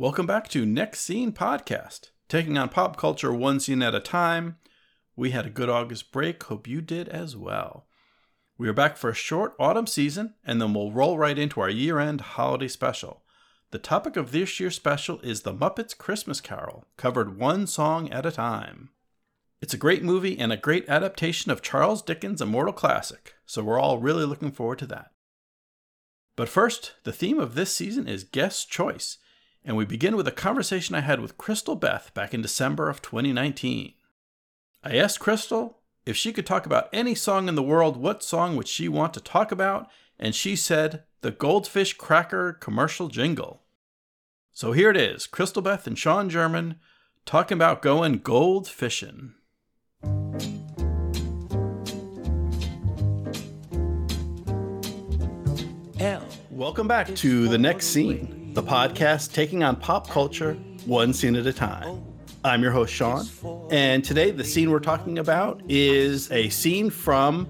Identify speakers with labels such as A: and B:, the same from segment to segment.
A: Welcome back to Next Scene Podcast, taking on pop culture one scene at a time. We had a good August break. Hope you did as well. We are back for a short autumn season, and then we'll roll right into our year end holiday special. The topic of this year's special is The Muppets Christmas Carol, covered one song at a time. It's a great movie and a great adaptation of Charles Dickens' immortal classic, so we're all really looking forward to that. But first, the theme of this season is guest choice, and we begin with a conversation I had with Crystal Beth back in December of 2019. I asked Crystal if she could talk about any song in the world, what song would she want to talk about? And she said, the Goldfish Cracker commercial jingle. So here it is Crystal Beth and Sean German talking about going gold fishing. Welcome back to The Next Scene, the podcast taking on pop culture one scene at a time. I'm your host, Sean, and today the scene we're talking about is a scene from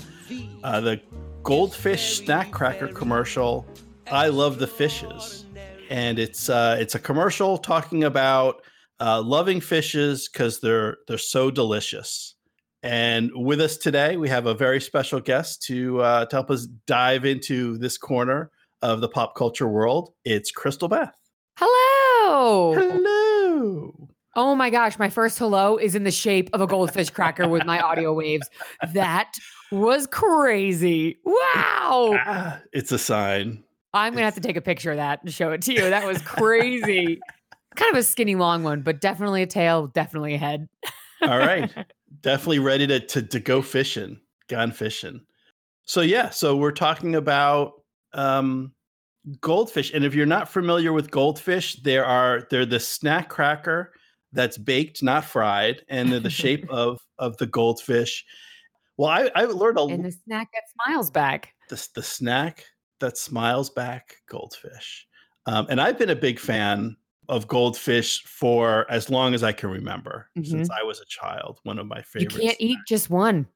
A: uh, the Goldfish Snack Cracker commercial, I Love the Fishes. And it's uh, it's a commercial talking about uh, loving fishes because they're they're so delicious. And with us today, we have a very special guest to, uh, to help us dive into this corner of the pop culture world. It's Crystal Beth.
B: Hello.
A: Hello.
B: Oh my gosh, my first hello is in the shape of a goldfish cracker with my audio waves. That was crazy. Wow.
A: Ah, it's a sign.
B: I'm going to have to take a picture of that and show it to you. That was crazy. kind of a skinny long one, but definitely a tail, definitely a head.
A: All right. definitely ready to, to, to go fishing, gone fishing. So, yeah, so we're talking about um, goldfish. And if you're not familiar with goldfish, there are they're the snack cracker that's baked, not fried, and they're the shape of of the goldfish. Well, I, I learned a
B: And the snack that smiles back.
A: the, the snack that smiles back goldfish. Um, and I've been a big fan of goldfish for as long as I can remember, since I was a child. One of my
B: Mm-hmm. You can't eat just one.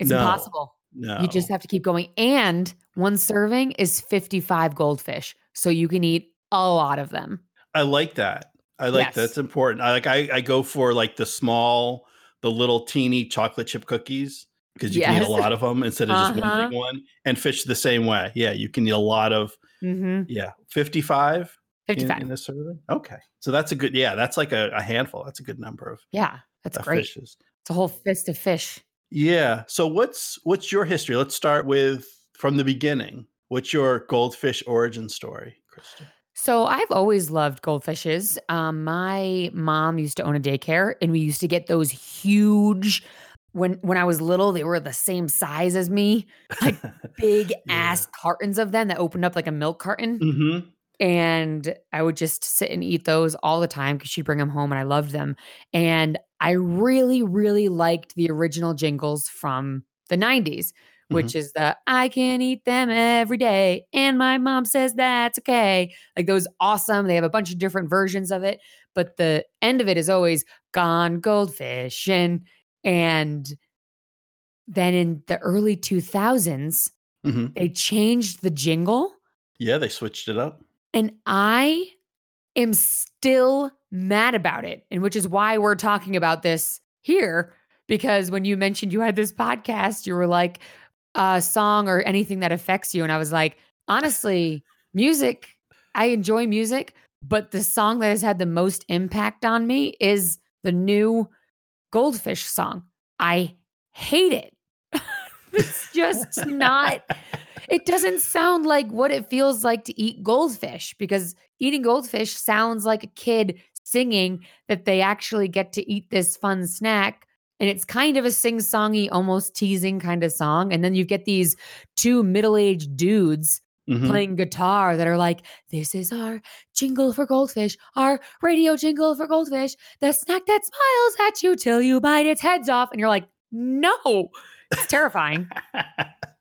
B: It's
A: No.
B: impossible.
A: No,
B: You just have to keep going. And one serving is 55 goldfish. So you can eat a lot of them.
A: I like that. I like
B: Yes.
A: that's important. I like I, I go for like the small, the little teeny chocolate chip cookies because you can eat a lot of them instead of just one
B: Uh-huh.
A: big one. And fish the same way. Yeah, you can eat a lot of
B: Mm-hmm.
A: yeah, fifty five.
B: 55.
A: in, in a serving. Okay, so that's a good. Yeah, that's like a, a handful. That's a good number of
B: yeah, that's
A: uh,
B: great.
A: fishes.
B: It's a whole fist of fish.
A: Yeah. So what's what's your history? Let's start with from the beginning. What's your goldfish origin story, Krista?
B: So I've always loved goldfishes. Um, my mom used to own a daycare, and we used to get those huge. When when I was little, they were the same size as me, Like big ass cartons of them that opened up like a milk carton.
A: Mm-hmm.
B: And I would just sit and eat those all the time because she'd bring them home and I loved them. And I really, really liked the original jingles from the 90s, which is the I can eat them every day. And my mom says that's okay. Like those awesome. They have a bunch of different versions of it. But the end of it is always gone goldfish. And and then in the early 2000s,
A: hmm
B: they changed the jingle.
A: Yeah, they switched it up.
B: And I am still mad about it. And which is why we're talking about this here. Because when you mentioned you had this podcast, you were like, a song or anything that affects you. And I was like, honestly, music, I enjoy music, but the song that has had the most impact on me is the new Goldfish song. I hate it. it's just not it doesn't sound like what it feels like to eat goldfish because eating goldfish sounds like a kid singing that they actually get to eat this fun snack and it's kind of a sing-songy almost teasing kind of song and then you get these two middle-aged dudes
A: Mhm.
B: playing guitar that are like this is our jingle for goldfish our radio jingle for goldfish the snack that smiles at you till you bite its heads off and you're like no it's terrifying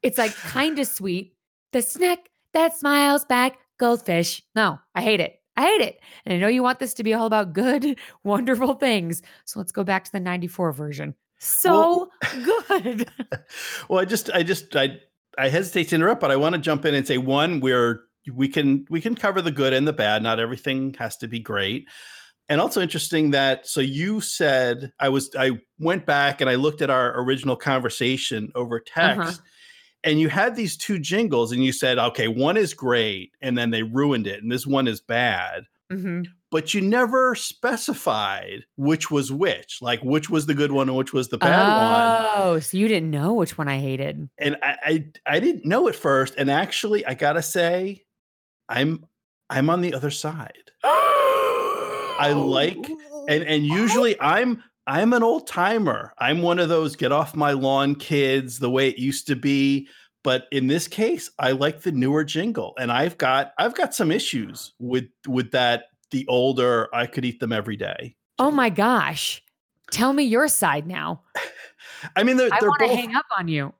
B: it's like kind of sweet. The snack that smiles back, goldfish. No, I hate it. I hate it. And I know you want this to be all about good, wonderful things. So let's go back to the 94 version. So good.
A: well, I just, I just, I, I hesitate to interrupt, but I want to jump in and say one, we're we can we can cover the good and the bad. Not everything has to be great. And also interesting that so you said I was I went back and I looked at our original conversation over text
B: Uh-huh.
A: And you had these two jingles and you said okay one is great and then they ruined it and this one is bad
B: Mhm.
A: but you never specified which was which like which was the good one and which was the bad one
B: Oh, so you didn't know which one I hated.
A: and I, I I didn't know at first and actually I gotta say I'm I'm on the other side
B: I
A: like- and and usually I'm I'm an old timer. I'm one of those get off my lawn kids the way it used to be. But in this case, I like the newer jingle, and I've got I've got some issues with with that. The older I could eat them every day.
B: Oh my gosh. Tell me your side now.
A: I mean, they're,
B: I
A: they're
B: want to
A: both.
B: hang up on you.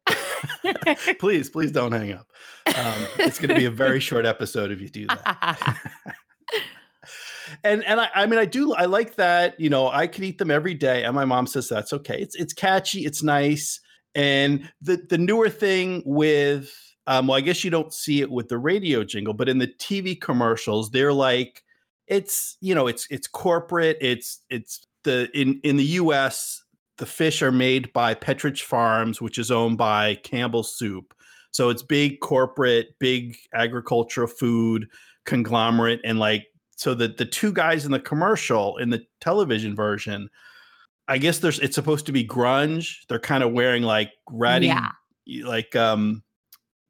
A: please, please don't hang up. Um, it's going to be a very short episode if you do that. and and I, I mean I do I like that you know I could eat them every day and my mom says that's okay. It's it's catchy it's nice and the the newer thing with um well I guess you don't see it with the radio jingle but in the TV commercials they're like it's you know it's it's corporate it's it's the in in the US the fish are made by Pepperidge Farms which is owned by Campbell Soup. So it's big corporate big agricultural food conglomerate and like so the the two guys in the commercial in the television version i guess there's it's supposed to be grunge. They're kind of wearing like ratty
B: Yeah.
A: like um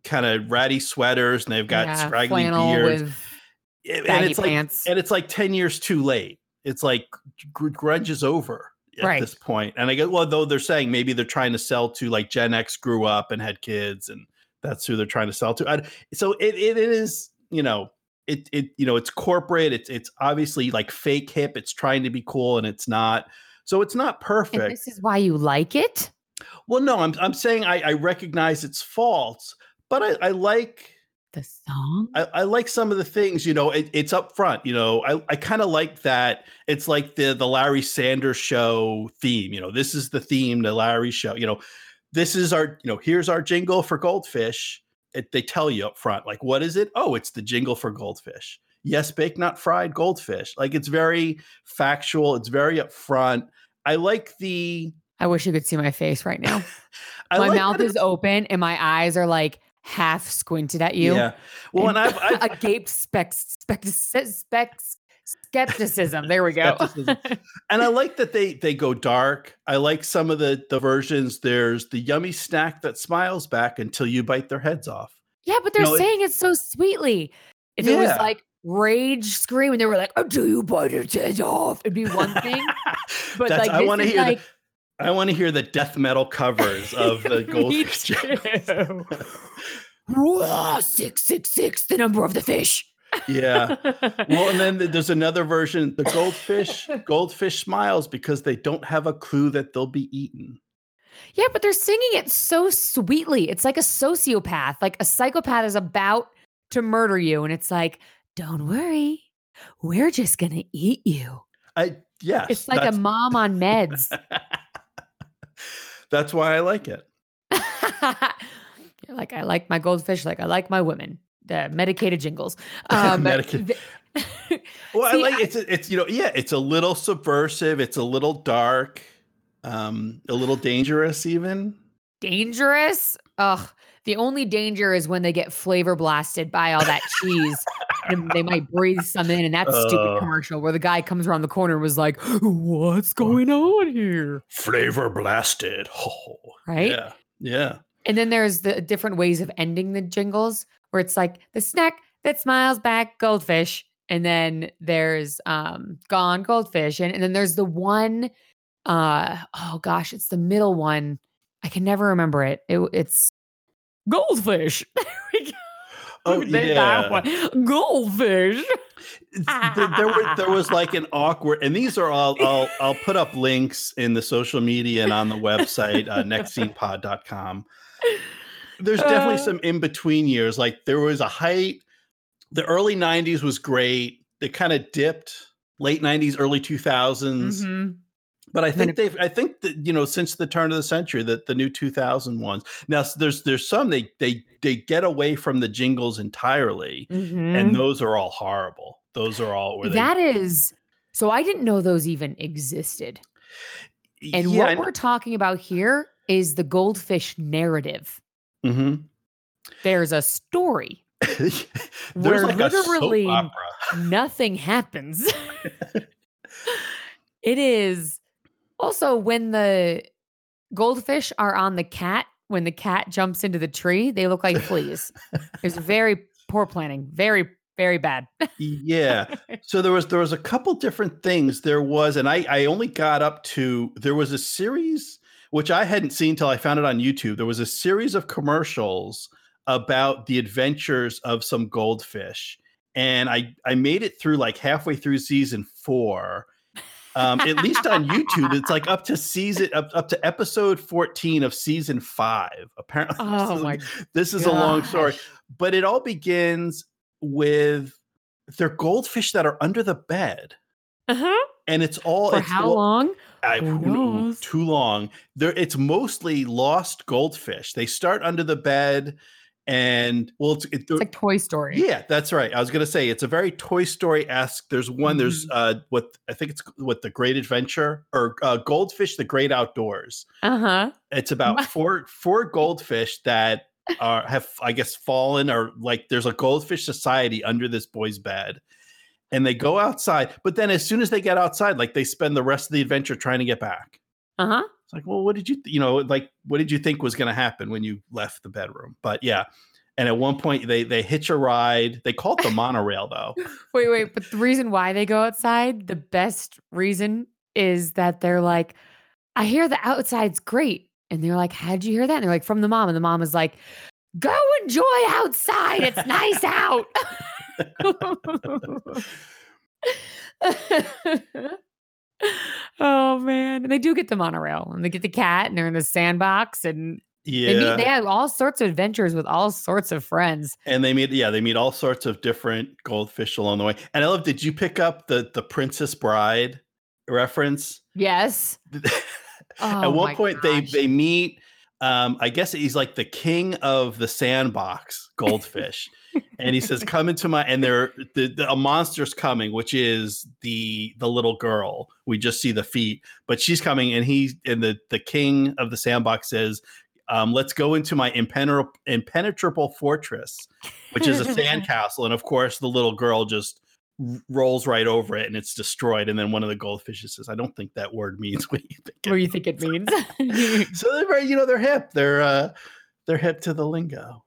A: kind of ratty sweaters and they've got
B: Yeah,
A: scraggly beards. and it's like and it's like 10 years too late. It's like grunge is over at
B: Right.
A: this point. And i guess well though they're saying maybe they're trying to sell to like gen x grew up and had kids and that's who they're trying to sell to. I, so it, it, it is you know it it you know it's corporate it's it's obviously like fake hip it's trying to be cool and it's not so it's not
B: and
A: perfect
B: this is why you like it?
A: well no i'm, I'm saying I, I recognize its faults but i, I like
B: The song?
A: I, I like some of the things, you know, it, it's up front, you know, I, I kind of like that. It's like the, the Larry Sanders show theme, you know, this is the theme, the Larry show, you know, this is our, you know, here's our jingle for goldfish. It, they tell you up front, like, what is it? Oh, it's the jingle for goldfish. Yes, baked, not fried goldfish. Like it's very factual. It's very upfront. I like the,
B: I wish you could see my face right now. My
A: like
B: mouth is open and my eyes are like half squinted at you.
A: Yeah. Well, and I've, I've
B: a gaped spec, spec, spec, skepticism. There we go.
A: And I like that they they go dark. I like some of the the versions. There's the yummy snack that smiles back until you bite their heads off.
B: yeah, but they're
A: No, it-
B: saying it so sweetly. If it was like rage scream and they were like, oh, "Do you bite its head off," it'd be one thing. But like,
A: I want to hear
B: like,
A: the I want to hear the death metal covers of the goldfish.
B: six six six, the number of the fish.
A: Yeah. Well, and then there's another version. The goldfish goldfish smiles because they don't have a clue that they'll be eaten.
B: Yeah, but they're singing it so sweetly. It's like a sociopath, like a psychopath is about to murder you. And it's like, don't worry, we're just going to eat you.
A: I yes.
B: It's like a mom on meds.
A: that's why I like it.
B: You're like, I like my goldfish, like I like my women. The medicated jingles. Um,
A: Medicated.
B: th-
A: Well,
B: See,
A: I like
B: I-
A: it's it's you know yeah it's a little subversive it's a little dark, um a little dangerous even.
B: dangerous. Ugh. The only danger is when they get flavor blasted by all that cheese. and they might breathe some in, and that stupid
A: Uh.
B: commercial where the guy comes around the corner and was like, "What's going on here?"
A: Flavor blasted, oh,
B: Right?
A: Yeah, yeah.
B: And then there's the different ways of ending the jingles where it's like the snack that smiles back, goldfish, and then there's um gone goldfish, and, and then there's the one, uh oh gosh, it's the middle one. I can never remember it. it it's goldfish. There we go.
A: Oh yeah.
B: Goldfish.
A: There were there was like an awkward, and these are all I'll I'll put up links in the social media and on the website uh, nextscenepod.com. There's definitely
B: Uh.
A: some in between years. Like there was a height. The early '90s was great. It kind of dipped. Late '90s, early 2000s.
B: Mhm.
A: But I think they've I think that you know since the turn of the century that the new 2000 ones. Now there's there's some they they they get away from the jingles entirely
B: Mhm.
A: and those are all horrible. Those are all where they
B: that is so I didn't know those even existed. And
A: yeah,
B: what we're talking about here is the goldfish narrative.
A: Hmm
B: There's a story.
A: There's
B: Where
A: like
B: literally-. Nothing happens. it is also when the goldfish are on the cat, when the cat jumps into the tree, they look like fleas. It's very poor planning. Very, very bad.
A: yeah so there was there was a couple different things there was and i i only got up to there was a series which i hadn't seen till i found it on youtube there was a series of commercials about the adventures of some goldfish. And i i made it through like halfway through season four. Um at least on youtube it's like up to season up, up to episode 14 of season five apparently.
B: Oh
A: So
B: my
A: this is a long story. but it all begins with they're goldfish that are under the bed.
B: Uh-huh.
A: And it's all
B: For
A: it's
B: how long?
A: I,
B: knows?
A: too long there it's mostly lost goldfish they start under the bed and well it's, it,
B: It's like Toy Story.
A: yeah that's right i was gonna say it's a very toy story-esque there's one there's
B: Mm-hmm.
A: uh what i think it's what the great adventure or uh, goldfish the great outdoors
B: Uh-huh.
A: it's about four four goldfish that are have I guess fallen or like there's a goldfish society under this boy's bed. And they go outside, but then as soon as they get outside, like they spend the rest of the adventure trying to get back.
B: Uh-huh.
A: It's like, well, what did you, th- you know, like what did you think was going to happen when you left the bedroom? But yeah, and at one point they they hitch a ride. They call it the monorail though.
B: Wait, wait, but the reason why they go outside, the best reason is that they're like, I hear the outside's great. And they're like, How'd you hear that? And they're like, From the mom. And the mom is like, Go enjoy outside. It's nice out. oh man. And they do get the monorail and they get the cat and they're in the sandbox and they meet
A: Yeah,
B: they have all sorts of adventures with all sorts of friends.
A: and they meet yeah they meet all sorts of different goldfish along the way. And I love. Did you pick up the the Princess Bride reference?
B: Yes.
A: At one point, they they meet. Um, I guess he's like the king of the sandbox goldfish, and he says, "Come into my." And there, the, the, a monster's coming, which is the the little girl. We just see the feet, but she's coming, and he and the the king of the sandbox says, um, "Let's go into my impenetrable impenetrable fortress, which is a sandcastle." And of course, the little girl just rolls right over it, and it's destroyed. And then one of the goldfishes says, "I don't think that word means what you think." it
B: what do you think it means?
A: so they're very, you know, they're hip. They're uh they're hip to the lingo.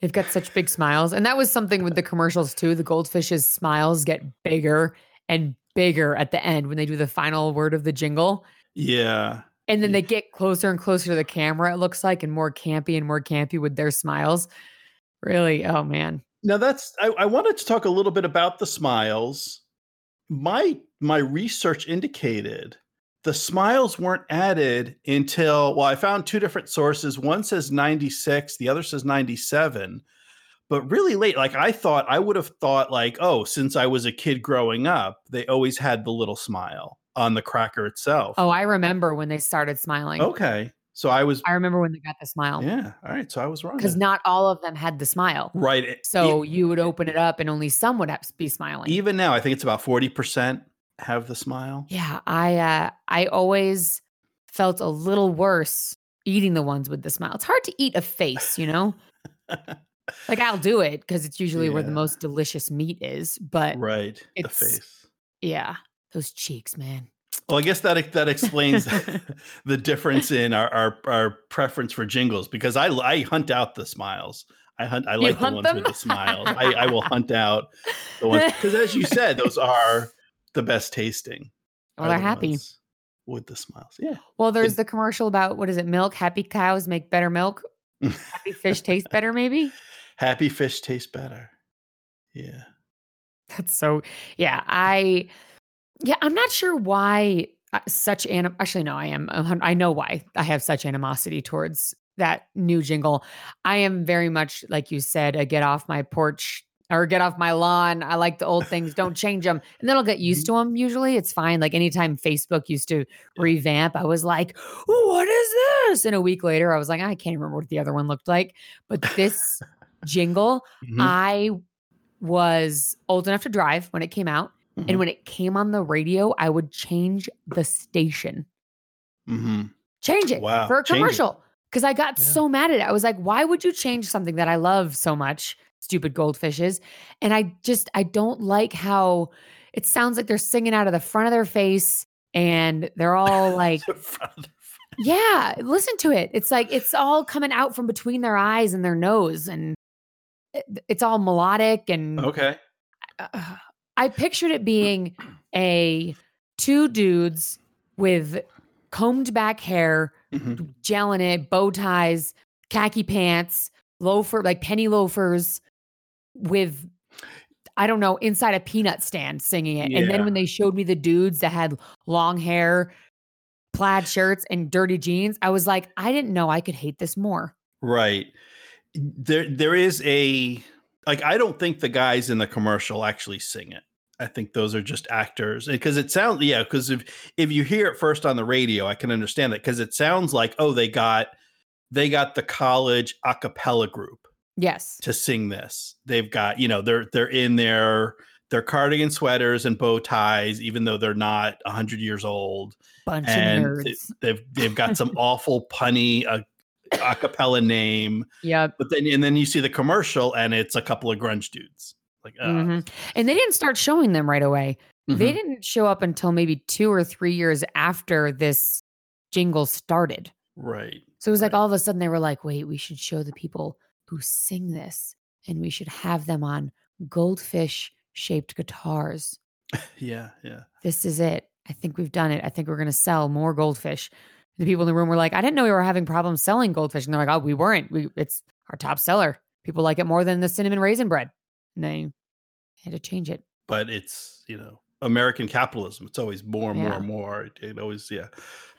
B: They've got such big smiles. And that was something with the commercials too. The goldfish's smiles get bigger and bigger at the end when they do the final word of the jingle.
A: Yeah.
B: And then
A: Yeah.
B: they get closer and closer to the camera, it looks like, and more campy and more campy with their smiles. Really, oh man.
A: Now that's I, I wanted to talk a little bit about the smiles. My my research indicated the smiles weren't added until well, I found two different sources. One says 96, the other says 97. But really late, like I thought, I would have thought, like, oh, since I was a kid growing up, they always had the little smile on the cracker itself.
B: Oh, I remember when they started smiling.
A: okay. So I was
B: I remember when they got the smile.
A: Yeah. All right. So I was wrong.
B: Because not all of them had the smile.
A: right.
B: So you would open it up and only some would have- be smiling.
A: even now, I think it's about forty percent have the smile.
B: Yeah, I uh I always felt a little worse eating the ones with the smile. It's hard to eat a face, you know? like I'll do it because it's usually where the most delicious meat is, but
A: right. The face.
B: yeah, those cheeks, man.
A: Well, I guess that that explains the difference in our, our our preference for jingles because I I hunt out the smiles. I hunt. I like the
B: hunt
A: ones with the smiles. I, I will hunt out the ones because, as you said, those are the best tasting.
B: Well, they're
A: the
B: happy.
A: with the smiles. Yeah.
B: Well, there's the commercial about what is it? Milk, happy cows make better milk. happy fish taste better, maybe?
A: Happy fish taste better. Yeah.
B: That's so yeah, I yeah, I'm not sure why uh, such anim actually no, I am I know why I have such animosity towards that new jingle. I am very much like you said, a get off my porch or get off my lawn. I like the old things. Don't change them. And then I'll get used to them. Usually it's fine. Like anytime Facebook used to revamp, I was like, what is this? And a week later, I was like, I can't remember what the other one looked like. But this jingle,
A: Mhm.
B: I was old enough to drive when it came out.
A: Mhm.
B: And when it came on the radio, I would change the station,
A: Mm-hmm.
B: change it
A: Wow,
B: for a
A: change
B: commercial. Because I got
A: Yeah.
B: so mad at it. I was like, why would you change something that I love so much? Stupid goldfishes. And I just, I don't like how it sounds like they're singing out of the front of their face and they're all like, yeah, listen to it. It's like, it's all coming out from between their eyes and their nose. And it's all melodic and
A: okay.
B: uh, I pictured it being a two dudes with combed back hair,
A: Mhm.
B: gel in it, bow ties, khaki pants, loafer like penny loafers with I don't know, inside a peanut stand singing it. And then when they showed me the dudes that had long hair, plaid shirts, and dirty jeans, I was like, I didn't know I could hate this more.
A: Right. There there is a like I don't think the guys in the commercial actually sing it. I think those are just actors because it sounds yeah because if if you hear it first on the radio I can understand that because it sounds like oh they got they got the college a cappella group
B: Yes.
A: to sing this. They've got, you know, they're they're in their their cardigan sweaters and bow ties, even though they're not hundred years old.
B: Bunch
A: And
B: of nerds.
A: they've they've got some awful punny uh, acapella name,
B: Yep.
A: but then and then you see the commercial and it's a couple of grunge dudes. Like, uh,
B: Mhm. And they didn't start showing them right away. They
A: mhm.
B: didn't show up until maybe two or three years after this jingle started.
A: right.
B: So it was like all of a sudden they were like, wait, we should show the people who sing this and we should have them on goldfish shaped guitars.
A: Yeah, yeah.
B: This is it. I think we've done it. I think we're going to sell more goldfish. The people in the room were like, I didn't know we were having problems selling goldfish. And they're like, oh, we weren't. We, it's our top seller. People like it more than the cinnamon raisin bread. And they had to change it.
A: But it's, you know, American capitalism. It's always more and more and more. It always, yeah.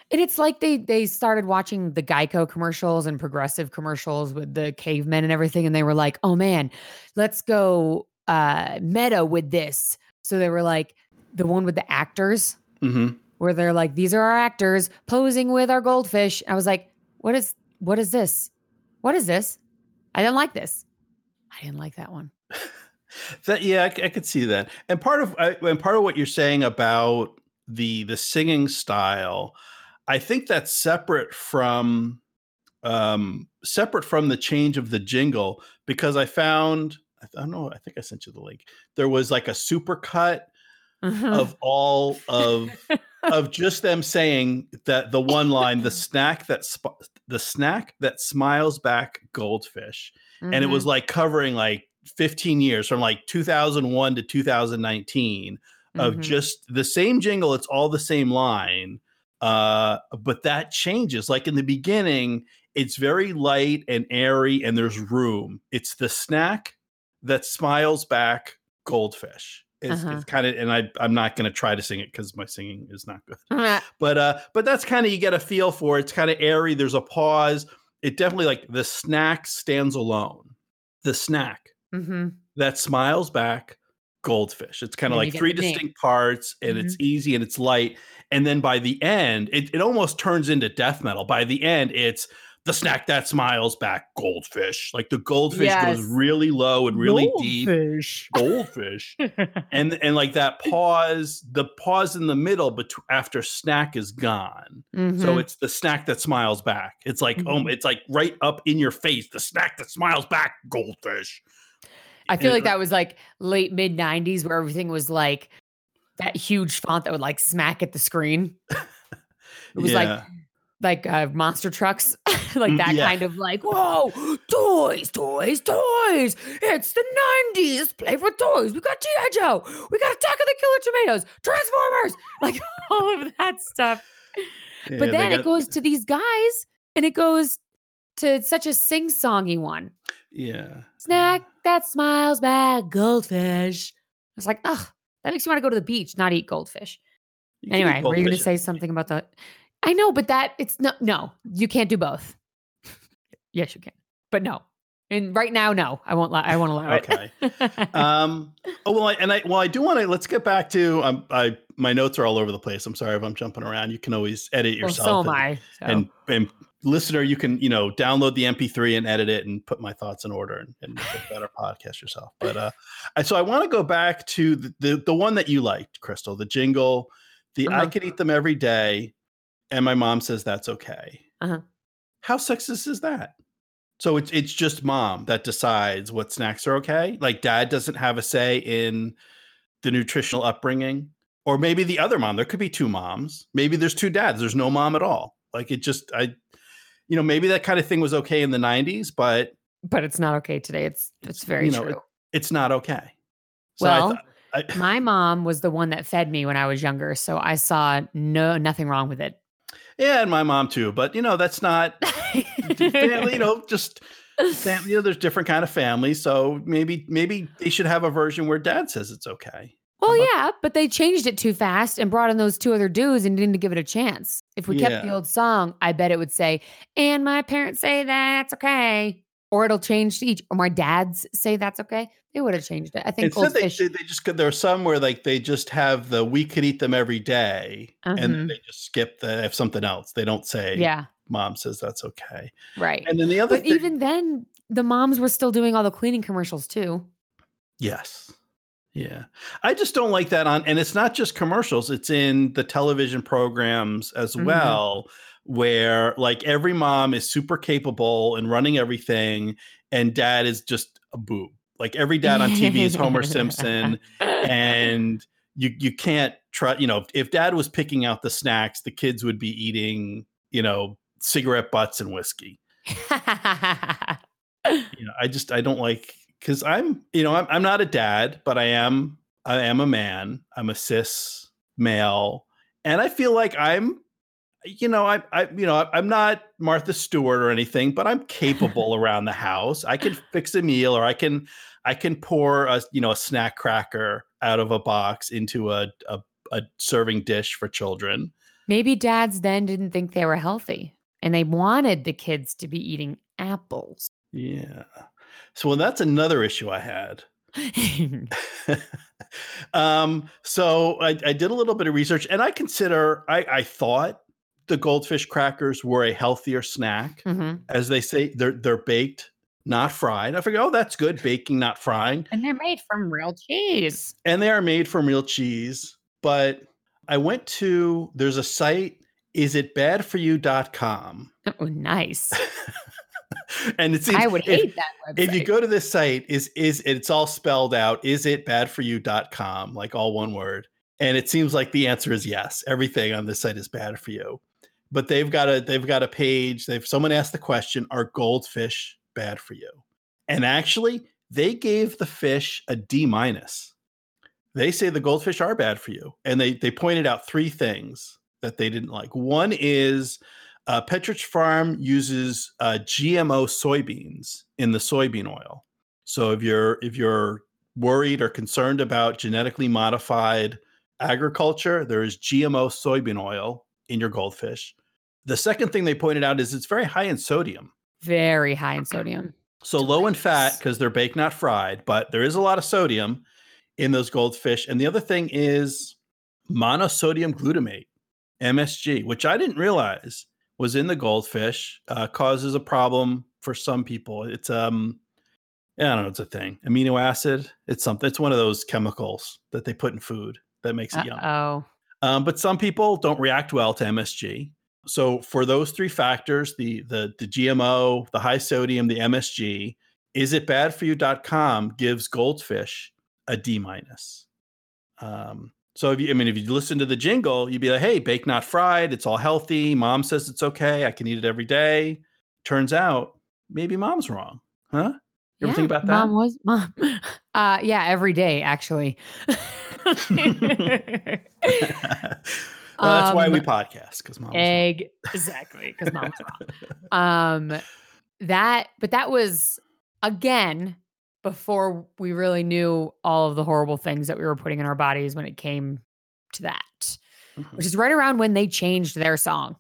B: And it's like they they started watching the Geico commercials and progressive commercials with the cavemen and everything, and they were like, "Oh man, let's go uh, meta with this." So they were like the one with the actors,
A: hmm
B: where they're like, "These are our actors posing with our goldfish." I was like, "What is what is this? What is this? I didn't like this. I didn't like that one."
A: That yeah, I could see that. And part of I, and part of what you're saying about the the singing style, I think that's separate from um separate from the change of the jingle because I found I don't know, I think I sent you the link. There was like a super cut of all of of just them saying that the one line the snack that sp- the snack that smiles back goldfish and it was
B: Mm-hmm.
A: like covering like 15 years from like 2001 to 2019 of
B: Mhm.
A: just the same jingle it's all the same line uh but that changes like in the beginning it's very light and airy and there's room it's the snack that smiles back goldfish it's,
B: Uh-huh.
A: it's kind of and I, i'm not going to try to sing it because my singing is not good but uh but that's kind of you get a feel for it. it's kind of airy there's a pause it definitely like the snack stands alone the snack
B: Mhm.
A: that smiles back goldfish. It's kind of like three distinct parts and it's easy and it's light and then by the end it, it almost turns into death metal. By the end it's the snack that smiles back goldfish. Like the goldfish
B: Yes.
A: goes really low and really deep.
B: Goldfish.
A: goldfish. And and like that pause the pause in the middle bet- after snack is gone. So
B: Mhm.
A: it's the snack that smiles back. It's like oh
B: Mhm.
A: it's like right up in your face the snack that smiles back goldfish
B: I feel like that was like late mid 90s where everything was like that huge font that would like smack at the screen. It was like
A: Yeah.
B: like uh, monster trucks, like
A: Mm,
B: that
A: yeah.
B: kind of like, whoa, toys, toys, toys. It's the 90s. Play for toys. We got G.I. Joe. We got Attack of the Killer Tomatoes, Transformers, like all of that stuff.
A: Yeah,
B: but then it goes to these guys and it goes to such a sing songy one.
A: yeah
B: Snack that smiles back, goldfish. I was like, ugh, that makes you want to go to the beach, not eat goldfish.
A: You
B: Anyway, were you going to say something about that? I know, but that it's no, no, you can't do both. yes, you can, but no. And right now, no, I won't. Li- I won't allow
A: Okay.
B: it.
A: Um. Oh well, I, and I well, I do want to. Let's get back to. Um. I my notes are all over the place. I'm sorry if I'm jumping around. You can always edit
B: well,
A: yourself.
B: so am
A: and,
B: I. So.
A: and and listener, you can you know download the MP3 and edit it and put my thoughts in order and, and make a better podcast yourself. But uh, I, so I want to go back to the, the the one that you liked, Crystal, the jingle. The I
B: Uh-huh.
A: could eat them every day, and my mom says that's okay.
B: Uh-huh.
A: How sexist is that? So it's it's just mom that decides what snacks are okay. Like dad doesn't have a say in the nutritional upbringing, or maybe the other mom. There could be two moms. Maybe there's two dads. There's no mom at all. Like it just I, you know, maybe that kind of thing was okay in the '90s, but
B: but it's not okay today. It's it's very
A: you know,
B: true.
A: it's not okay. So I
B: Well,
A: I-
B: My mom was the one that fed me when I was younger, so I saw no nothing wrong with it.
A: yeah, and my mom too. But you know, that's not family. You know, just family. You know, there's different kind of families. So maybe maybe they should have a version where dad says it's okay.
B: Well,
A: about-
B: yeah, but they changed it too fast and brought in those two other dudes and didn't give it a chance. If we kept the old song, I bet it would say, and my parents say that's okay. Or it'll change to each, or my dads say that's okay. They would have changed it. I think
A: Instead, they,
B: Goldfish.
A: they they just could- there are some where like they just have the we could eat them every day, and then
B: Mhm.
A: they just skip the if something else. They don't say
B: yeah,
A: mom says that's okay.
B: right.
A: And then the other
B: But
A: thing,
B: even then, the moms were still doing all the cleaning commercials too.
A: yes, yeah, I just don't like that on, and it's not just commercials; it's in the television programs as
B: Mhm.
A: well, where like every mom is super capable and running everything, and dad is just a boob. Like every dad on TV is Homer Simpson. and you you can't try you know if dad was picking out the snacks the kids would be eating you know cigarette butts and whiskey you know i just i don't like because i'm you know I'm, I'm not a dad but i am i am a man. I'm a cis male. And i feel like i'm you know i i you know i'm not martha stewart or anything but i'm capable around the house. I can fix a meal or i can i can pour a you know a snack cracker out of a box into a a, a serving dish for children.
B: Maybe dads then didn't think they were healthy and they wanted the kids to be eating apples.
A: yeah so well that's another issue i had um, so I, I did a little bit of research, and I consider I, I thought the goldfish crackers were a healthier snack,
B: Mhm.
A: as they say they're they're baked, not fried. I figured, oh, that's good, baking, not frying,
B: And they're made from real cheese.
A: and they are made from real cheese. But I went to there's a site, isitbadforyou.com,
B: Oh, nice.
A: and it seems
B: I would
A: if-
B: hate that website.
A: if you go to this site is is it's all spelled out is it bad for you.com like all one word. And it seems like the answer is yes. Everything on this site is bad for you. But they've got a they've got a page they've someone asked the question are goldfish bad for you? And actually they gave the fish a d minus. They say the goldfish are bad for you. And they they pointed out three things that they didn't like. One is uh, Pepperidge Farm uses uh, GMO soybeans in the soybean oil. So if you're if you're worried or concerned about genetically modified agriculture, there is GMO soybean oil in your goldfish. The second thing they pointed out is it's very high in sodium.
B: Very high in sodium.
A: So low in fat because they're baked, not fried, but there is a lot of sodium in those goldfish. And the other thing is monosodium glutamate, MSG, which I didn't realize was in the goldfish, uh, causes a problem for some people. It's um, I don't know, it's a thing. Amino acid. It's something. It's one of those chemicals that they put in food that makes it yum.
B: Oh,
A: Um, but some people don't react well to MSG. So for those three factors, the the the GMO, the high sodium, the MSG, is it bad for you.com gives goldfish a D minus. Um, so if you I mean if you listen to the jingle, you'd be like, hey, baked not fried, it's all healthy. Mom says it's okay, I can eat it every day. Turns out maybe mom's wrong. Huh? You ever think about that?
B: Mom was mom. Uh, yeah, every day actually.
A: well, that's why we
B: Um,
A: podcast, because mom's wrong.
B: Egg exactly because mom's wrong. Um, that but that was again before we really knew all of the horrible things that we were putting in our bodies when it came to that,
A: Mhm.
B: which is right around when they changed their song.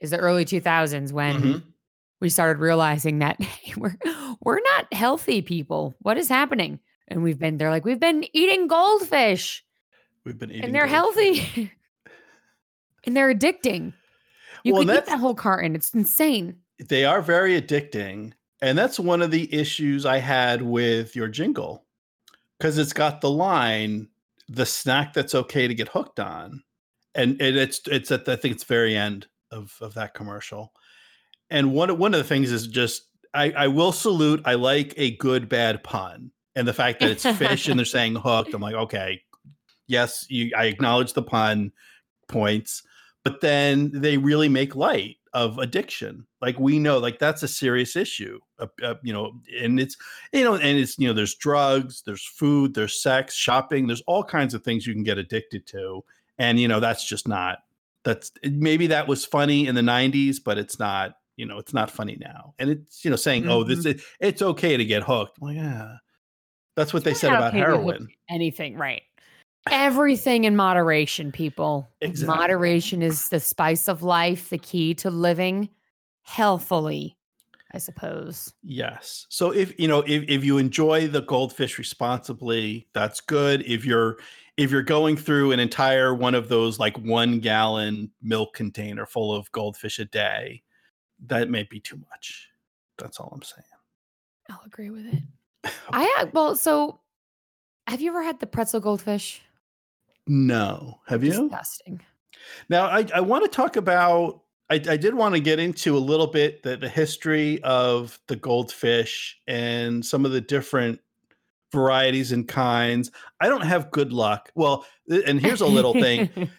B: is the early 2000s when
A: Mhm.
B: we started realizing that hey, we're we're not healthy people. What is happening? And we've been they're like we've been eating goldfish
A: We've been eating
B: and they're
A: goldfish.
B: healthy and they're addicting. You
A: Well,
B: could eat that whole carton. It's insane.
A: They are very addicting. And that's one of the issues I had with your jingle because it's got the line, the snack that's okay to get hooked on. And, and it's it's at the, I think it's very end of, of that commercial. And one, of- one of the things is just I, I will salute, I like a good bad pun. And the fact that it's fish and they're saying hooked, I'm like, okay, yes, you I acknowledge the pun points, but then they really make light of addiction. Like we know, like that's a serious issue. Uh, uh, you know, and it's you know, and it's you know, there's drugs, there's food, there's sex, shopping, there's all kinds of things you can get addicted to, and you know, that's just not. That's maybe that was funny in the '90s, but it's not. You know, it's not funny now. And it's you know saying, oh, this is, it's okay to get hooked. Like, yeah, that's what they said about
B: okay to get hooked
A: heroin.
B: Anything, right? Everything in moderation, people.
A: Exactly.
B: Moderation is the spice of life, the key to living healthily, I suppose.
A: Yes. So if you know if, if you enjoy the goldfish responsibly, that's good. If you're if you're going through an entire one of those like one gallon milk container full of goldfish a day, that may be too much. That's all I'm saying.
B: I'll agree with it. I uh, well, so have you ever had the pretzel goldfish?
A: No. Have you?
B: Disgusting.
A: Now, I, I want to talk about. I, I did want to get into a little bit the, the history of the goldfish and some of the different varieties and kinds. I don't have good luck. Well, and here's a little thing.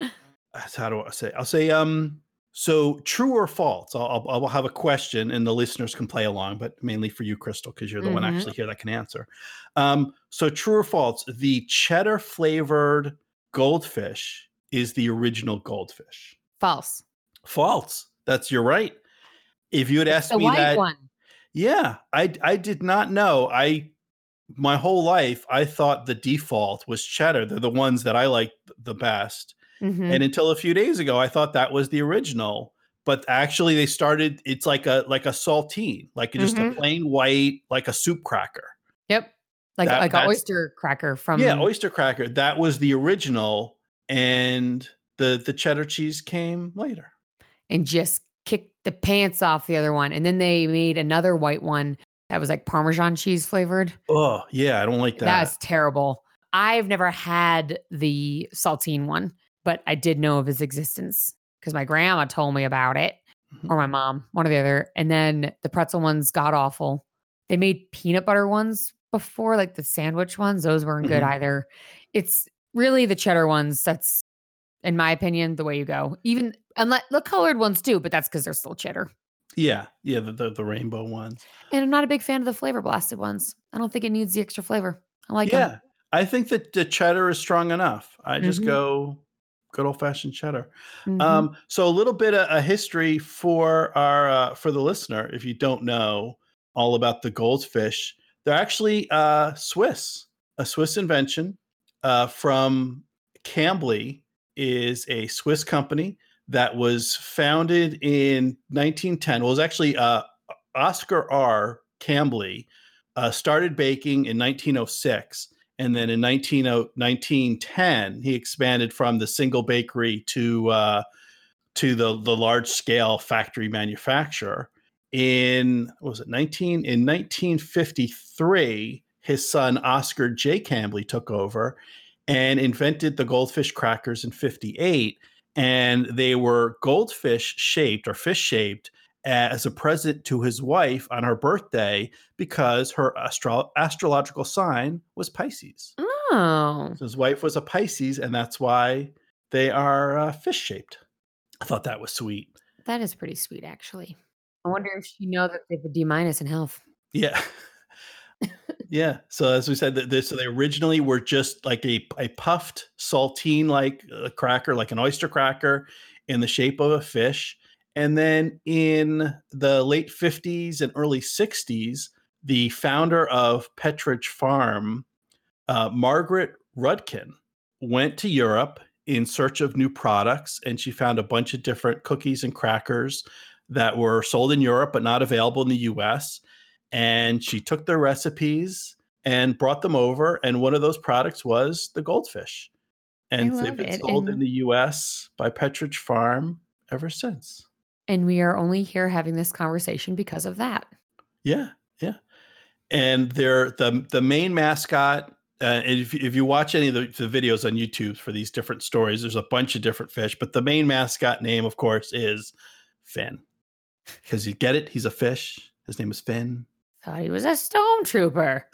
A: How do I say? I'll say um. So true or false? I'll, I'll have a question, and the listeners can play along, but mainly for you, Crystal, because you're the one
B: Mhm.
A: actually here that can answer. Um. So true or false? The cheddar flavored goldfish is the original goldfish.
B: False.
A: False. That's you're right. If you had
B: It's
A: asked
B: the
A: me
B: white
A: that,
B: one.
A: yeah, I I did not know. I my whole life I thought the default was cheddar. They're the ones that I like the best.
B: Mhm.
A: And until a few days ago, I thought that was the original. But actually, they started. It's like a like a saltine, like just a
B: Mhm.
A: plain white, like a soup cracker.
B: Yep. Like
A: That-
B: like an oyster cracker from
A: yeah, oyster cracker. That was the original, and the the cheddar cheese came later.
B: and just kicked the pants off the other one. And then they made another white one that was like Parmesan cheese flavored.
A: Oh yeah, I don't like that.
B: That's terrible. I've never had the saltine one, but I did know of his existence because my grandma told me about it,
A: Mhm.
B: or my mom, one or the other. And then the pretzel ones got awful. They made peanut butter ones before, like the sandwich ones. Those weren't good
A: Mhm.
B: either. It's really the cheddar ones that's, in my opinion, the way you go. Even unless the colored ones too, but that's because they're still cheddar.
A: yeah, yeah, the, the the rainbow ones.
B: And I'm not a big fan of the flavor blasted ones. I don't think it needs the extra flavor. I like
A: yeah,
B: them.
A: I think that the cheddar is strong enough. I just
B: Mhm.
A: go good old fashioned cheddar.
B: Mhm.
A: Um, so a little bit of a history for our uh, for the listener, if you don't know all about the goldfish, they're actually uh, Swiss, a Swiss invention uh, from Kambly is a Swiss company that was founded in 1910. Well, it was actually uh, Oscar R. Kambly uh, started baking in 1906. And then in 19, 1910, he expanded from the single bakery to uh, to the, the large scale factory manufacturer. In was it 19 in 1953, his son Oscar J. Kambly took over and invented the goldfish crackers in 58 and they were goldfish shaped or fish shaped as a present to his wife on her birthday because her astro- astrological sign was Pisces.
B: oh,
A: So his wife was a Pisces, and that's why they are uh, fish shaped. I thought that was sweet.
B: that is pretty sweet, actually. I wonder if you know that they have a D minus in health.
A: Yeah. yeah. So as we said, that this so they originally were just like a, a puffed saltine like uh, cracker, like an oyster cracker in the shape of a fish. And then in the late 50s and early 60s, the founder of Pepperidge Farm, uh, Margaret Rudkin, went to Europe in search of new products and she found a bunch of different cookies and crackers that were sold in Europe but not available in the US. And she took their recipes and brought them over. And one of those products was the goldfish. And they've been sold in the US by Pepperidge Farm ever since.
B: And we are only here having this conversation because of that.
A: Yeah, yeah. And they're the the main mascot. Uh, and if, if you watch any of the, the videos on YouTube for these different stories, there's a bunch of different fish, but the main mascot name, of course, is Finn. Because you get it, he's a fish. His name is Finn.
B: Thought he was a stormtrooper.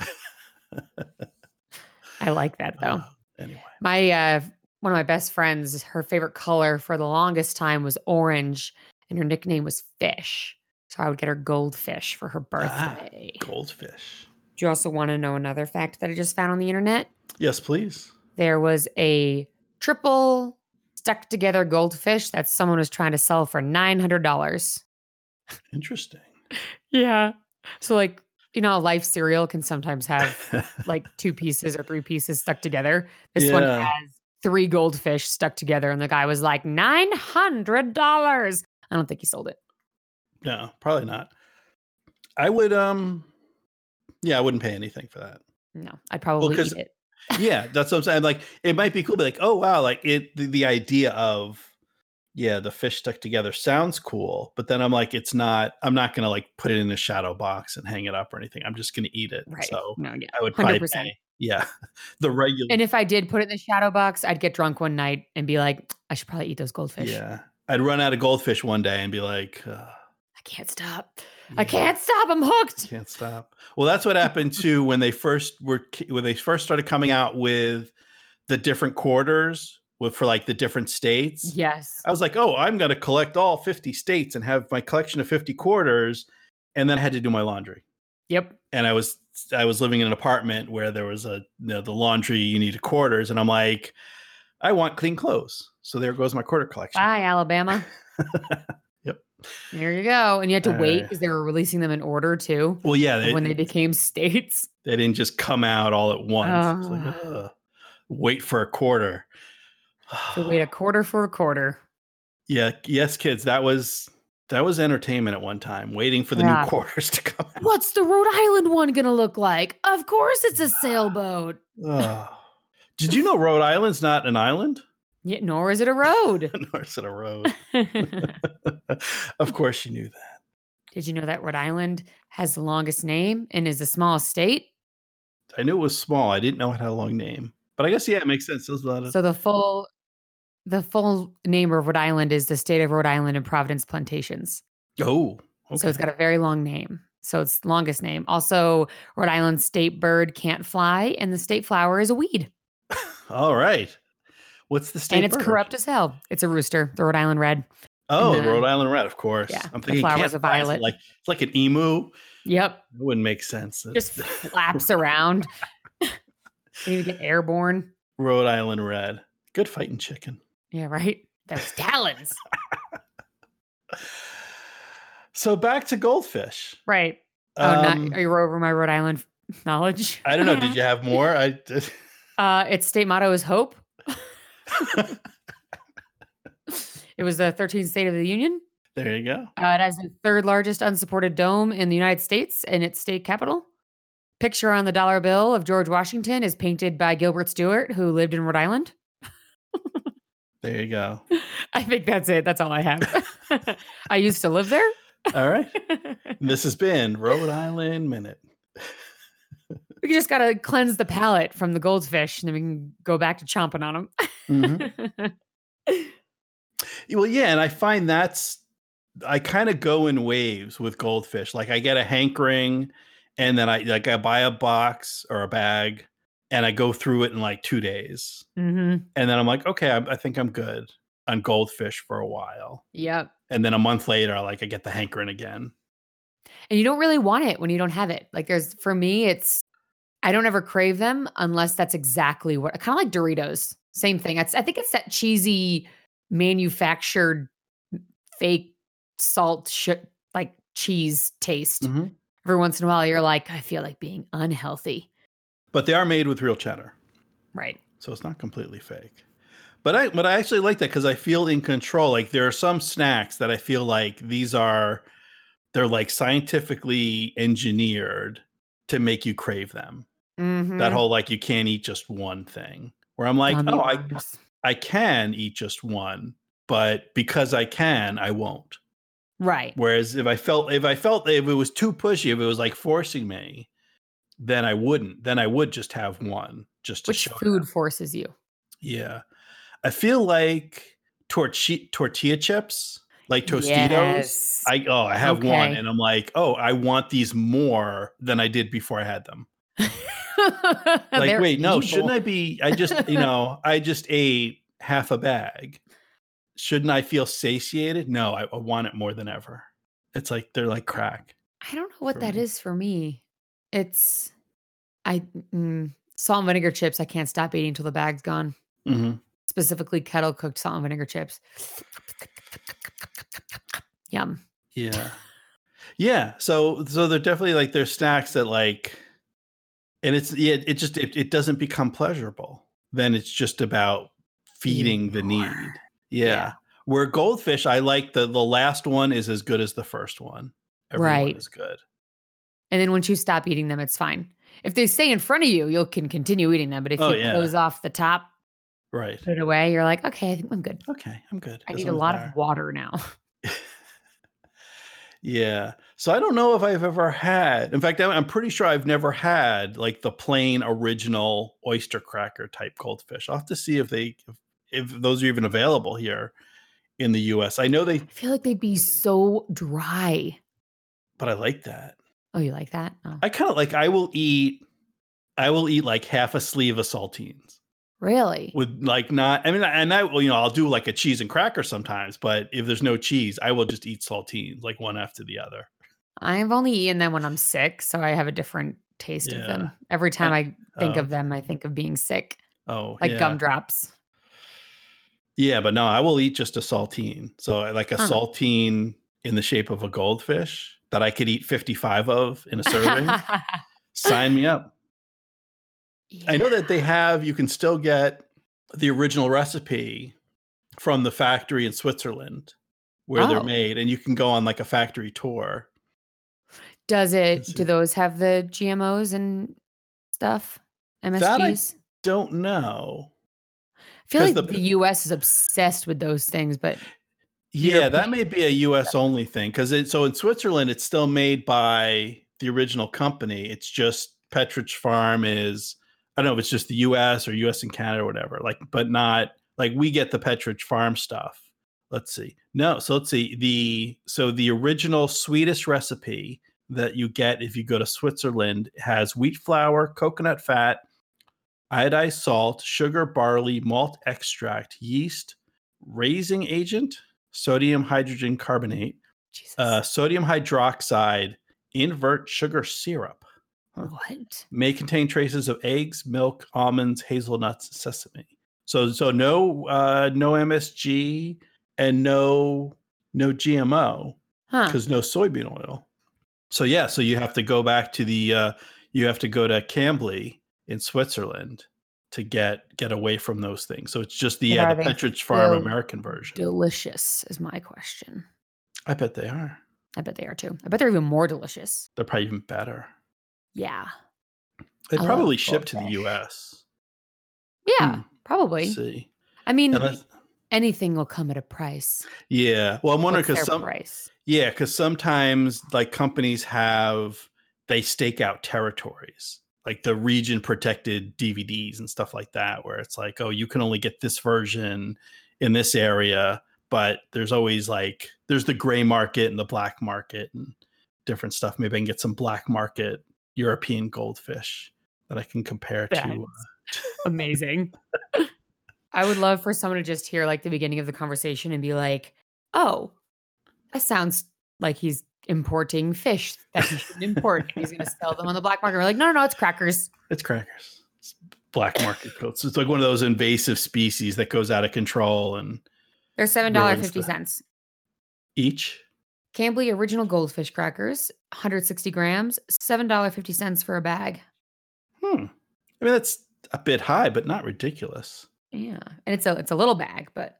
B: I like that though.
A: Uh, anyway,
B: My uh one of my best friends, her favorite color for the longest time was orange, and her nickname was Fish. So I would get her goldfish for her
A: Ah,
B: birthday.
A: goldfish.
B: Do you also want to know another fact that I just found on the internet?
A: Yes, please.
B: There was a triple stuck together goldfish that someone was trying to sell for nine hundred dollars.
A: Interesting.
B: Yeah. So like you know, how life cereal can sometimes have like two pieces or three pieces stuck together. This one has three goldfish stuck together, and the guy was like nine hundred dollars. I don't think he sold it.
A: no, probably not. I would um yeah, I wouldn't pay anything for that.
B: No, I'd probably
A: 'cause-
B: eat it.
A: yeah, that's what I'm saying. Like it might be cool, but like, oh wow, like it the, the idea of yeah, the fish stuck together sounds cool, but then I'm like, it's not. I'm not gonna like put it in a shadow box and hang it up or anything. I'm just gonna eat it.
B: Right.
A: So
B: no, yeah.
A: I would probably
B: 100%.
A: pay. Yeah, the regular.
B: And if I did put it in the shadow box, I'd get drunk one night and be like, I should probably eat those goldfish.
A: yeah, I'd run out of goldfish one day and be like, "Ugh,
B: I can't stop. I can't stop. I'm hooked.
A: can't stop. Well, that's what happened too when they first were when they first started coming out with the different quarters with for like the different states.
B: Yes.
A: I was like, oh, I'm going to collect all 50 states and have my collection of 50 quarters. And then I had to do my laundry.
B: Yep.
A: And I was I was living in an apartment where there was a you know, the laundry you needed quarters, and I'm like, I want clean clothes. So there goes my quarter collection.
B: Bye, Alabama.
A: Yep.
B: There you go. And you had to wait because they were releasing them in order too.
A: Well, yeah, they,
B: when they became states.
A: they didn't just come out all at once. It's like,
B: Ah.
A: wait for a quarter.
B: So wait a quarter for a quarter.
A: yeah, yes, kids, that was that was entertainment at one time, waiting for the
B: Yeah.
A: new quarters to come out.
B: What's the Rhode Island one gonna look like? Of course it's a sailboat.
A: Did you know Rhode Island's not an island?
B: Yeah, nor is it a road.
A: Nor is it a road. of course, you knew that.
B: Did you know that Rhode Island has the longest name and is the smallest state?
A: I knew it was small. I didn't know it had a long name, but I guess yeah, it makes sense. Lot of
B: So the full the full name of Rhode Island is the state of Rhode Island and Providence Plantations.
A: oh, okay.
B: So it's got a very long name. So it's longest name. Also, Rhode Island state bird can't fly, and the state flower is a weed.
A: all right. What's the state?
B: and it's
A: bird?
B: corrupt as hell. It's a rooster, the Rhode Island red.
A: Oh,
B: the-
A: Rhode Island red, of course.
B: Yeah,
A: I'm
B: the
A: thinking
B: flower's
A: can't
B: a
A: fly, so
B: violet.
A: Like it's like an emu.
B: Yep.
A: It wouldn't make sense.
B: Just flaps around. Can even get airborne.
A: Rhode Island red. Good fighting chicken.
B: Yeah, right. Those talons.
A: So back to goldfish.
B: right. Oh,
A: Um,
B: not, are you over my Rhode Island knowledge?
A: I don't know. Did you have more? I did.
B: Uh, its state motto is hope. It was the 13th state of the union.
A: there you go.
B: Uh, it has the third largest unsupported dome in the United States and its state capital. Picture on the dollar bill of George Washington is painted by Gilbert Stuart, who lived in Rhode Island.
A: There you go.
B: I think that's it. That's all I have. I used to live there.
A: All right. This has been Rhode Island Minute.
B: We just got to cleanse the palate from the goldfish and then we can go back to chomping on them.
A: Mhm. Well, yeah, and I find that's I kind of go in waves with goldfish. Like I get a hankering, and then I like I buy a box or a bag, and I go through it in like two days,
B: hmm
A: and then I'm like, okay, I, I think I'm good on goldfish for a while,
B: Yep.
A: and then a month later, like I get the hankering again.
B: And you don't really want it when you don't have it. Like there's for me, it's I don't ever crave them unless that's exactly what kind of like Doritos. Same thing. It's I think it's that cheesy manufactured fake salt shit like cheese taste.
A: Mhm.
B: Every once in a while you're like, I feel like being unhealthy.
A: But they are made with real cheddar,
B: Right.
A: so it's not completely fake. But I but I actually like that because I feel in control. Like there are some snacks that I feel like these are they're like scientifically engineered to make you crave them.
B: Mhm.
A: That whole like you can't eat just one thing. Where I'm like, oh, I
B: worms.
A: I can eat just one, but because I can, I won't.
B: right.
A: Whereas if I felt if I felt if it was too pushy, if it was like forcing me, then I wouldn't. Then I would just have one just to
B: Which food forces you?
A: Yeah. I feel like torchi- tortilla chips, like Tostitos.
B: Yes.
A: I oh, I have one and I'm like, "Oh, I want these more than I did before I had them." Like, wait, no, shouldn't I be I just, you know, I just ate half a bag. Shouldn't I feel satiated? No, I, I want it more than ever. It's like they're like crack.
B: I don't know what that
A: me.
B: is for me. It's I mm, salt and vinegar chips. I can't stop eating until the bag's gone.
A: Mhm.
B: Specifically, kettle cooked salt and vinegar chips. Yum.
A: Yeah. Yeah. So so they're definitely like they're snacks that like and it's yeah, it just it, it doesn't become pleasurable. Then it's just about feeding the need. Yeah.
B: Yeah.
A: Where goldfish, I like the the last one is as good as the first one. Everyone
B: Right.
A: is good.
B: And then once you stop eating them, it's fine. If they stay in front of you, you can continue eating them. But if
A: Oh,
B: you
A: yeah.
B: close off the top,
A: Right.
B: put it away, you're like, okay, I think I'm good.
A: Okay, I'm good.
B: I
A: as
B: need a lot of water now.
A: Yeah. So I don't know if I've ever had. In fact, I'm, pretty sure I've never had like the plain original oyster cracker type goldfish. I'll have to see if they if, if those are even available here in the U.S. I know they,
B: I feel like they'd be so dry.
A: but I like that.
B: Oh, you like that? Oh,
A: I kind of like. I will eat. I will eat like half a sleeve of saltines
B: really?
A: with like not. I mean, and I well, you know, I'll do like a cheese and cracker sometimes. But if there's no cheese, I will just eat saltines like one after the other.
B: I've only eaten them when I'm sick, so I have a different taste of them. Every time I think
A: Oh,
B: of them, I think of being sick,
A: Oh,
B: like
A: yeah.
B: gumdrops.
A: Yeah, but no, I will eat just a saltine. So like a
B: Huh.
A: saltine in the shape of a goldfish that I could eat 55 of in a serving. Sign me up. I know that they have, you can still get the original recipe from the factory in Switzerland where
B: Oh.
A: they're made, and you can go on like a factory tour.
B: Does it? Do those have the GMOs and stuff?
A: That I Don't know.
B: I feel like
A: the-
B: the, U.S. is obsessed with those things, but
A: Yeah, that may be a US only thing because it so in Switzerland it's still made by the original company. It's just Pepperidge Farm is I don't know if it's just the US or US and Canada or whatever. Like, but not like we get the Pepperidge Farm stuff. Let's see. No, so let's see. The so the original Swedish recipe that you get if you go to Switzerland has wheat flour, coconut fat, iodized salt, sugar, barley, malt extract, yeast, raising agent, sodium hydrogen carbonate, uh, sodium hydroxide, invert sugar syrup. Huh.
B: what?
A: May contain traces of eggs, milk, almonds, hazelnuts, sesame. So so no uh, no MSG and no no GMO
B: Huh?
A: because no soybean oil. So yeah, so you have to go back to the uh, you have to go to Kambly in Switzerland to get get away from those things. So it's just the uh, the Farm American version.
B: Delicious is my question.
A: I bet they are.
B: I bet they are too. I bet they're even more delicious.
A: They're probably even better.
B: Yeah.
A: They
B: I
A: probably ship to the. U.S.
B: Yeah,
A: Hmm.
B: probably.
A: Let's see.
B: I mean,
A: Unless-
B: anything will come at a price.
A: yeah. Well, I'm wondering because some
B: price?
A: yeah, because sometimes like companies have they stake out territories like the region protected DVDs and stuff like that, where it's like, oh, you can only get this version in this area, but there's always like there's the gray market and the black market and different stuff. Maybe I can get some black market European goldfish that I can compare to. Uh,
B: Amazing. I would love for someone to just hear like the beginning of the conversation and be like, "Oh, that sounds like he's importing fish that he shouldn't import. he's going to sell them on the black market." We're like, "No, no, no, it's crackers."
A: It's crackers. It's black market coats. It's like one of those invasive species that goes out of control and
B: They're seven dollars fifty
A: the- each.
B: Kambly original goldfish crackers, 160 grams, seven dollar fifty cents for a bag.
A: Hmm. I mean, that's a bit high, but not ridiculous.
B: Yeah, and it's a it's a little bag, but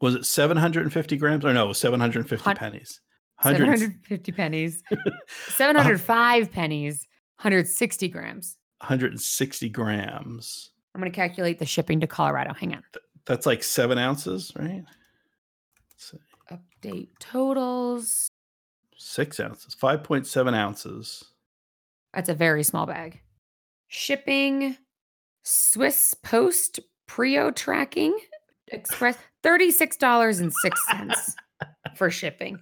A: Was it 750 grams? Or no, 750
B: Hun-
A: pennies.
B: seven
A: 100,
B: hundred fifty pennies, seven hundred five pennies, hundred sixty grams.
A: 160 grams.
B: I'm gonna calculate the shipping to Colorado. Hang on.
A: That's like seven ounces, right?
B: Update totals.
A: six ounces, 5.7 ounces.
B: That's a very small bag. Shipping, Swiss Post Prio tracking express thirty-six dollars and six cents for shipping.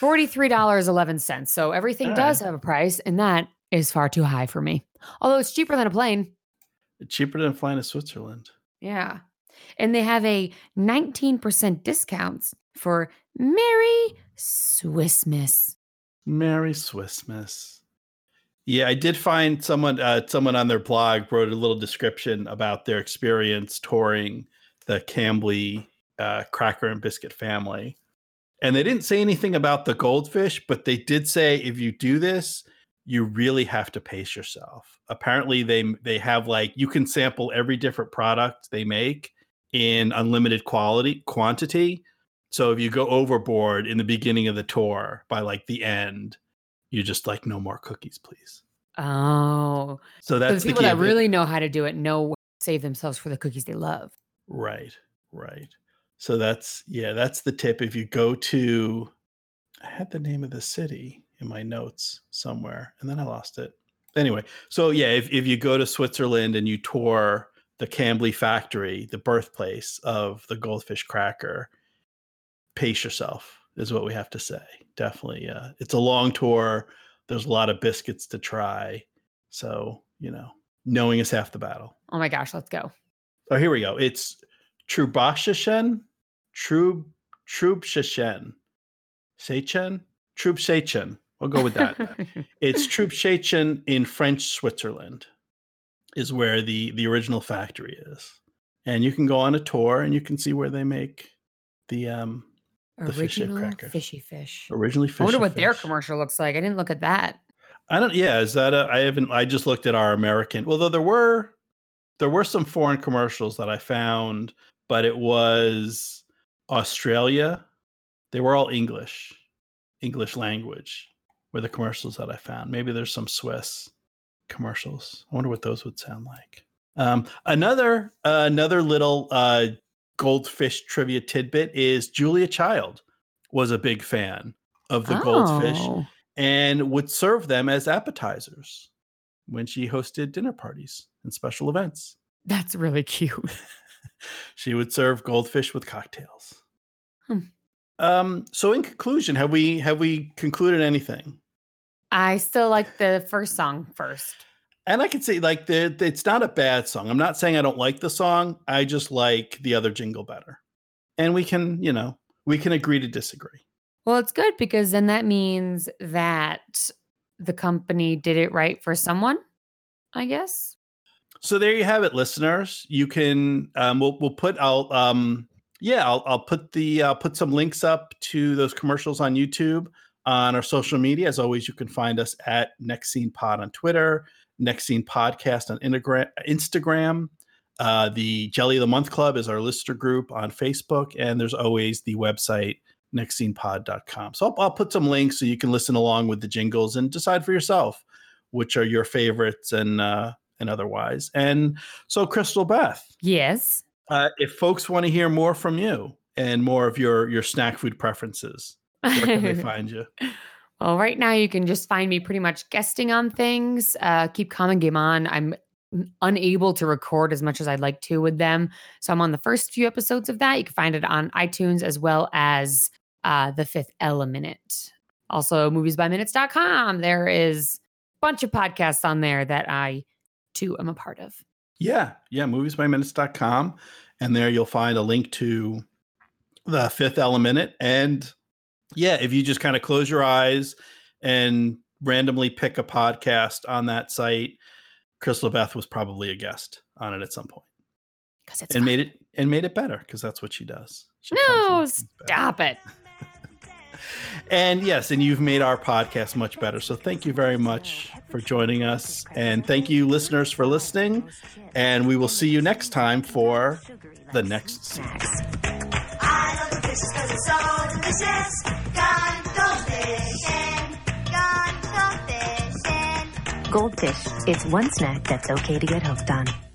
B: Forty-three dollars eleven cents. So everything
A: All
B: does have a price, and that is far too high for me. Although it's cheaper than a plane.
A: Cheaper than flying to Switzerland.
B: Yeah. And they have a 19% discounts for Merry Swiss Miss.
A: Merry Swissmas. Yeah, I did find someone uh, someone on their blog wrote a little description about their experience touring the Kambly uh, cracker and biscuit family. And they didn't say anything about the goldfish, but they did say if you do this, you really have to pace yourself. Apparently they they have like you can sample every different product they make in unlimited quality quantity. So if you go overboard in the beginning of the tour by like the end, you just like no more cookies, please.
B: Oh.
A: So
B: So
A: that's
B: the
A: the
B: people that really know how to do it know save themselves for the cookies they love.
A: Right, right. So that's yeah, that's the tip. If you go to I had the name of the city in my notes somewhere and then I lost it. Anyway, so yeah, if, if you go to Switzerland and you tour the Kambly factory, the birthplace of the goldfish cracker, pace yourself is what we have to say. Definitely. Uh, it's a long tour. There's a lot of biscuits to try. So, you know, knowing is half the battle.
B: Oh my gosh, let's go.
A: Oh, here we go. It's Trubashishen, Trub Trubshishen, Seichen, Trubshechen. We'll go with that. it's Trubshechen in French Switzerland, is where the the original factory is, and you can go on a tour and you can see where they make the um the fish
B: Original
A: crackers.
B: fishy fish.
A: originally.
B: I wonder
A: fish
B: what their
A: fish.
B: commercial looks like. I didn't look at that.
A: I don't. Yeah, is that a? I haven't. I just looked at our American. Although there were, there were some foreign commercials that I found, but it was Australia. They were all English, English language, were the commercials that I found. Maybe there's some Swiss commercials. I wonder what those would sound like. Um, another uh, another little uh, goldfish trivia tidbit is Julia Child was a big fan of the goldfish
B: Oh.
A: and would serve them as appetizers when she hosted dinner parties and special events.
B: That's really cute.
A: She would serve goldfish with cocktails.
B: Hmm.
A: Um, so in conclusion, have we have we concluded anything?
B: I still like the first song first.
A: And I can say like the, the- it's not a bad song. I'm not saying I don't like the song. I just like the other jingle better. And we can, you know, we can agree to disagree.
B: Well, it's good because then that means that the company did it right for someone, I guess.
A: So there you have it, listeners. You can um, we'll we'll put I'll um yeah I'll I'll put the I'll put some links up to those commercials on YouTube on our social media. As always, you can find us at Next Scene Pod on Twitter, Next Scene Podcast on Instagram. Uh, the Jelly of the Month Club is our listener group on Facebook, and there's always the website nextscenepod.com. So I'll, I'll put some links so you can listen along with the jingles and decide for yourself which are your favorites and uh, and otherwise. And so, Crystal Beth,
B: Yes.
A: uh, if folks want to hear more from you and more of your your snack food preferences, where can they find you?
B: Well, right now you can just find me pretty much guesting on things. Uh, keep Common Game on. I'm unable to record as much as I'd like to with them. So I'm on the first few episodes of that. You can find it on iTunes as well as uh, the fifth element. Also, moviesbyminutes.com. There is a bunch of podcasts on there that I too am a part of.
A: Yeah, yeah, moviesbyminutes.com. And there you'll find a link to the fifth element. And yeah, if you just kind of close your eyes and randomly pick a podcast on that site, Crystal Beth was probably a guest on it at some point
B: Because it's
A: and
B: fun.
A: made it and made it better because that's what she does. She
B: No,
A: better.
B: stop it.
A: and yes, and you've made our podcast much better. So thank you very much for joining us. And thank you, listeners, for listening. And we will see you next time for the next season.
B: Goldfish. It's one snack that's okay to get hooked on.